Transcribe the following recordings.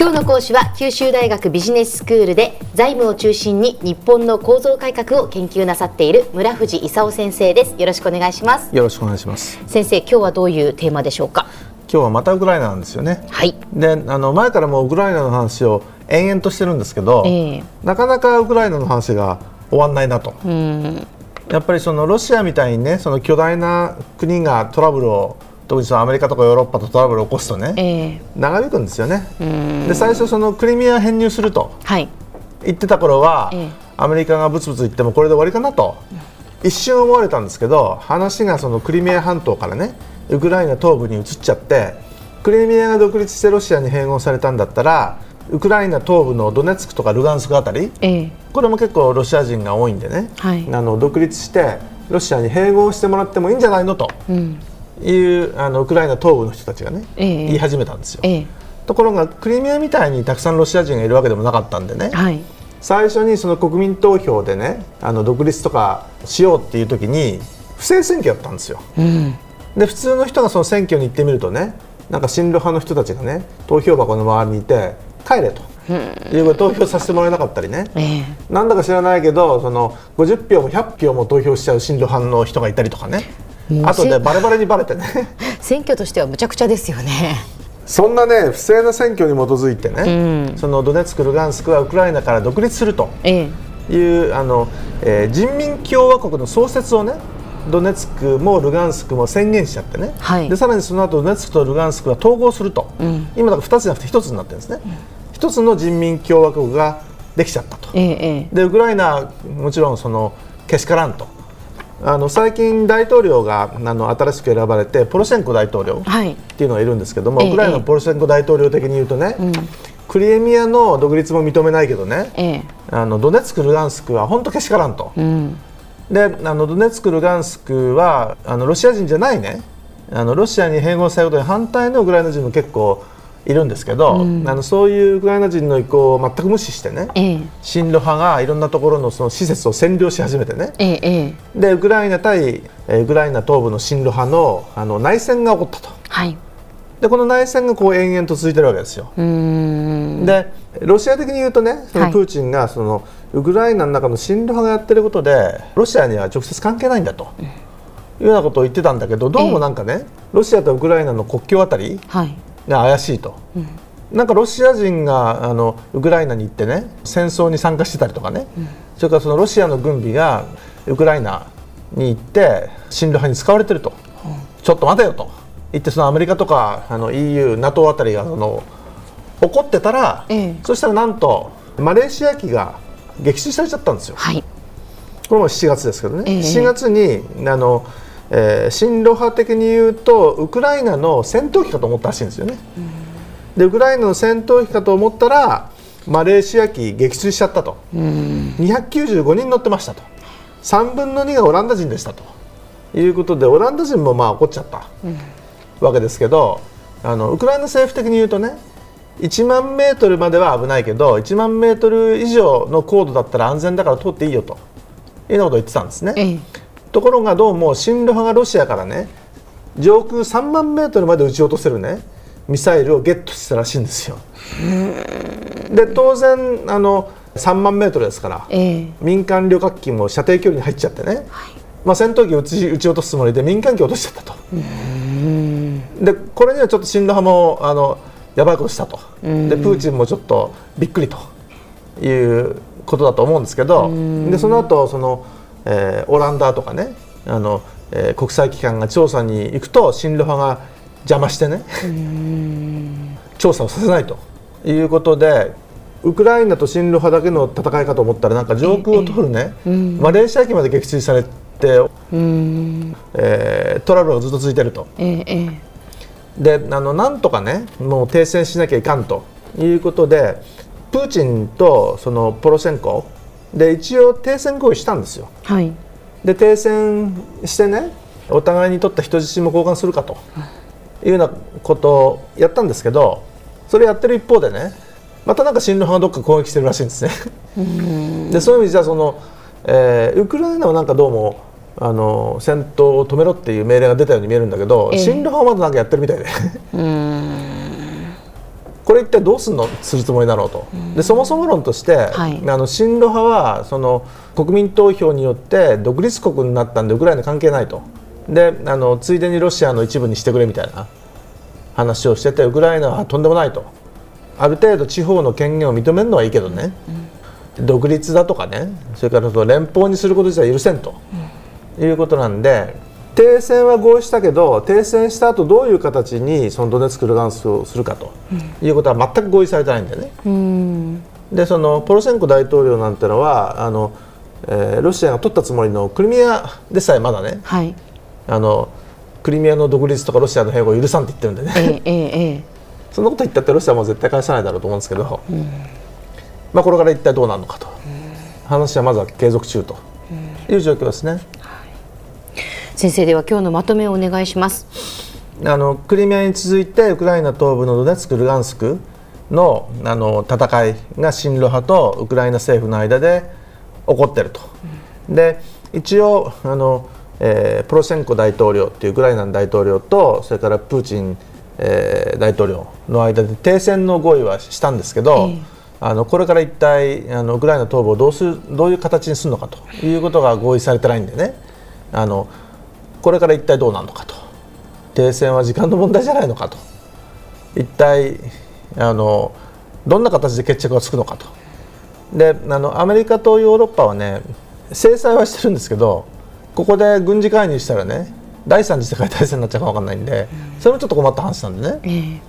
今日の講師は九州大学ビジネススクールで財務を中心に日本の構造改革を研究なさっている村藤勲先生です。よろしくお願いします。よろしくお願いします。先生今日はどういうテーマでしょうか？今日はまたウクライナなんですよね。はい。であの前からもウクライナの話を延々としてるんですけど、ええ。なかなかウクライナの話が終わんないなと。うん。やっぱりそのロシアみたいにねその巨大な国がトラブルを特にそのアメリカとかヨーロッパとトラブルを起こすとねええ。長引くんですよね。うん。で最初そのクリミア編入するとはい。言ってた頃は、ええ。アメリカがブツブツ言ってもこれで終わりかなと、一瞬思われたんですけど話がそのクリミア半島からねウクライナ東部に移っちゃってクリミアが独立してロシアに併合されたんだったらウクライナ東部のドネツクとかルガンスクあたりええ。これも結構ロシア人が多いんでね、はい。あの独立してロシアに併合してもらってもいいんじゃないのと。うんいうあのウクライナ東部の人たちがね、ええ。言い始めたんですよ。ええ。ところがクリミアみたいにたくさんロシア人がいるわけでもなかったんでね、はい。最初にその国民投票でねあの独立とかしようっていう時に不正選挙だったんですよ。うん。で普通の人がその選挙に行ってみるとねなんか親ロ派の人たちがね投票箱の周りにいて帰れと。いうことで投票させてもらえなかったりね。ええ。なんだか知らないけどその50票も100票も投票しちゃう親ロ派の人がいたりとかねあとでバレバレにバレてね。選挙としてはむちゃくちゃですよね。そんなね不正な選挙に基づいてね、うん。そのドネツク、ルガンスクはウクライナから独立するとええ。いうあの、えー人民共和国の創設をねドネツクもルガンスクも宣言しちゃってね、はい。でさらにその後ドネツクとルガンスクが統合すると、ん。今だから2つじゃなくて1つになってるんですね、1つの人民共和国ができちゃったと。えでウクライナもちろんそのけしからんとあの最近大統領があの新しく選ばれてポロシェンコ大統領はい。っていうのがいるんですけども、ええウクライナのポロシェンコ大統領的に言うとね、クリミアの独立も認めないけどね、ええ。あのドネツク、ルガンスクは本当けしからんと、うん。であのドネツク、ルガンスクはあのロシア人じゃないね。あのロシアに併合されることに反対のウクライナ人も結構いるんですけど、あのそういうウクライナ人の意向を全く無視してねええ。親ロ派がいろんなところのその施設を占領し始めてね。えでウクライナ対えーウクライナ東部の親ロ派のあの内戦が起こったと。はい。でこの内戦がこう延々と続いてるわけですよ。でロシア的に言うとねそはい。のプーチンがその、ウクライナの中の親ロ派がやってることでロシアには直接関係ないんだと、いうようなことを言ってたんだけどどうもなんかね、ロシアとウクライナの国境あたりはい。が怪しいと、なんかロシア人があのウクライナに行ってね戦争に参加してたりとかね、それからそのロシアの軍備がウクライナに行って親ロ派に使われてると、ちょっと待てよと。言ってそのアメリカとかあの EU、NATO あたりがその怒ってたら、ええ。そしたらなんとマレーシア機が撃墜されちゃったんですよ。はい。これも7月ですけどね、ええ。7月にあの、えー親ロ派的に言うとウクライナの戦闘機かと思ったらしいんですよね。でウクライナの戦闘機かと思ったらマレーシア機撃墜しちゃったと、295人乗ってましたと。3分の2がオランダ人でしたと。いうことでオランダ人もまあ怒っちゃったわけですけどあのウクライナ政府的に言うとね1万メートルまでは危ないけど1万メートル以上の高度だったら安全だから通っていいよと。いうようなことを言ってたんですね。ええところがどうも親ロ派がロシアからね上空3万メートルまで撃ち落とせるねミサイルをゲットしたらしいんですよ。で当然あの3万メートルですからええ。民間旅客機も射程距離に入っちゃってね、まあ、戦闘機を撃ち撃ち落とすつもりで民間機を落としちゃったと。でこれにはちょっと親ロ派もあのやばいことしたと。でプーチンもちょっとびっくりということだと思うんですけどでその後その、えーオランダとかねあの、えー国際機関が調査に行くと親ロ派が邪魔してね調査をさせないということでウクライナと親ロ派だけの戦いかと思ったらなんか上空を通るね、マレーシア機まで撃墜されて、えートラブルがずっと続いていると。ええええ。であのなんとかねもう停戦しなきゃいかんということでプーチンとそのポロシェンコで一応停戦合意したんですよ。はいで停戦してねお互いにとった人質も交換するかというようなことをやったんですけどそれやってる一方でねまたなんか親ロ派がどっか攻撃してるらしいんですね。でそういう意味じゃその、えーウクライナはなんかどうもあの戦闘を止めろっていう命令が出たように見えるんだけど、ええ親ロ派はまだなんかやってるみたいで。これ一体どうすんのするつもりだろうと、でそもそも論として、はい。あの親ロ派はその国民投票によって独立国になったんでウクライナ関係ないと。であのついでにロシアの一部にしてくれみたいな話をしててウクライナはとんでもないと。ある程度地方の権限を認めるのはいいけどね、独立だとかね。それからその連邦にすること自体許せんと、いうことなんで停戦は合意したけど停戦した後どういう形にそのドネツク・ルガンスクをするかと。いうことは全く合意されてないんだよね。うん。でそのポロシェンコ大統領なんてのはあの、えーロシアが取ったつもりのクリミアでさえまだね。はい。あのクリミアの独立とかロシアの併合を許さんって言ってるんでね。ええええええ。そんなこと言ったってロシアも絶対返さないだろうと思うんですけど、まあ、これから一体どうなるのかと、話はまずは継続中という状況ですね。先生では今日のまとめをお願いします。あのクリミアに続いてウクライナ東部のドネツク、ルガンスクのあの戦いが親ロ派とウクライナ政府の間で起こっていると、で一応あの、えープロシェンコ大統領っていうウクライナの大統領とそれからプーチン、えー大統領の間で停戦の合意はしたんですけど、ええ。あのこれから一体あのウクライナ東部をどうするどういう形にするのかということが合意されてないんでね。あのこれから一体どうなるのかと。停戦は時間の問題じゃないのかと。一体あのどんな形で決着がつくのかと。であのアメリカとヨーロッパはね制裁はしてるんですけどここで軍事介入したらね第三次世界大戦になっちゃうか分かんないんでそれもちょっと困った話なんでね。え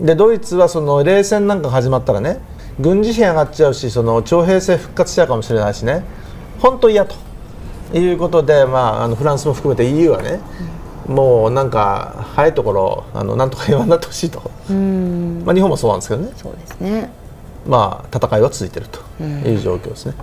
え。でドイツはその冷戦なんかが始まったらね軍事費上がっちゃうしその徴兵制復活しちゃうかもしれないしね。本当嫌ということで、まあ、あのフランスも含めて EU はね、もうなんか早いところあのなんとか平和になってほしいと、うん。まあ、日本もそうなんですけどね、そうですね。まあ、戦いは続いているという状況ですね。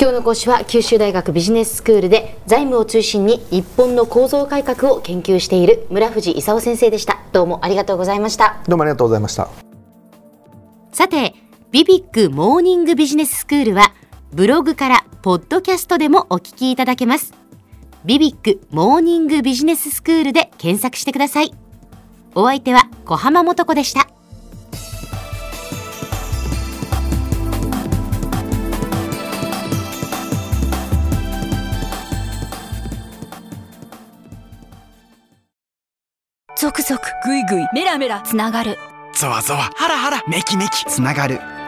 今日の講師は九州大学ビジネススクールで財務を中心に日本の構造改革を研究している村藤勲先生でした。どうもありがとうございました。どうもありがとうございました。さてビビックモーニングビジネススクールはブログからポッドキャストでもお聞きいただけます。ビビックモーニングビジネススクールで検索してください。お相手は小浜もとこでした。ゾクゾクグイグイメラメラつながる。ゾワゾワハラハラメキメキつながる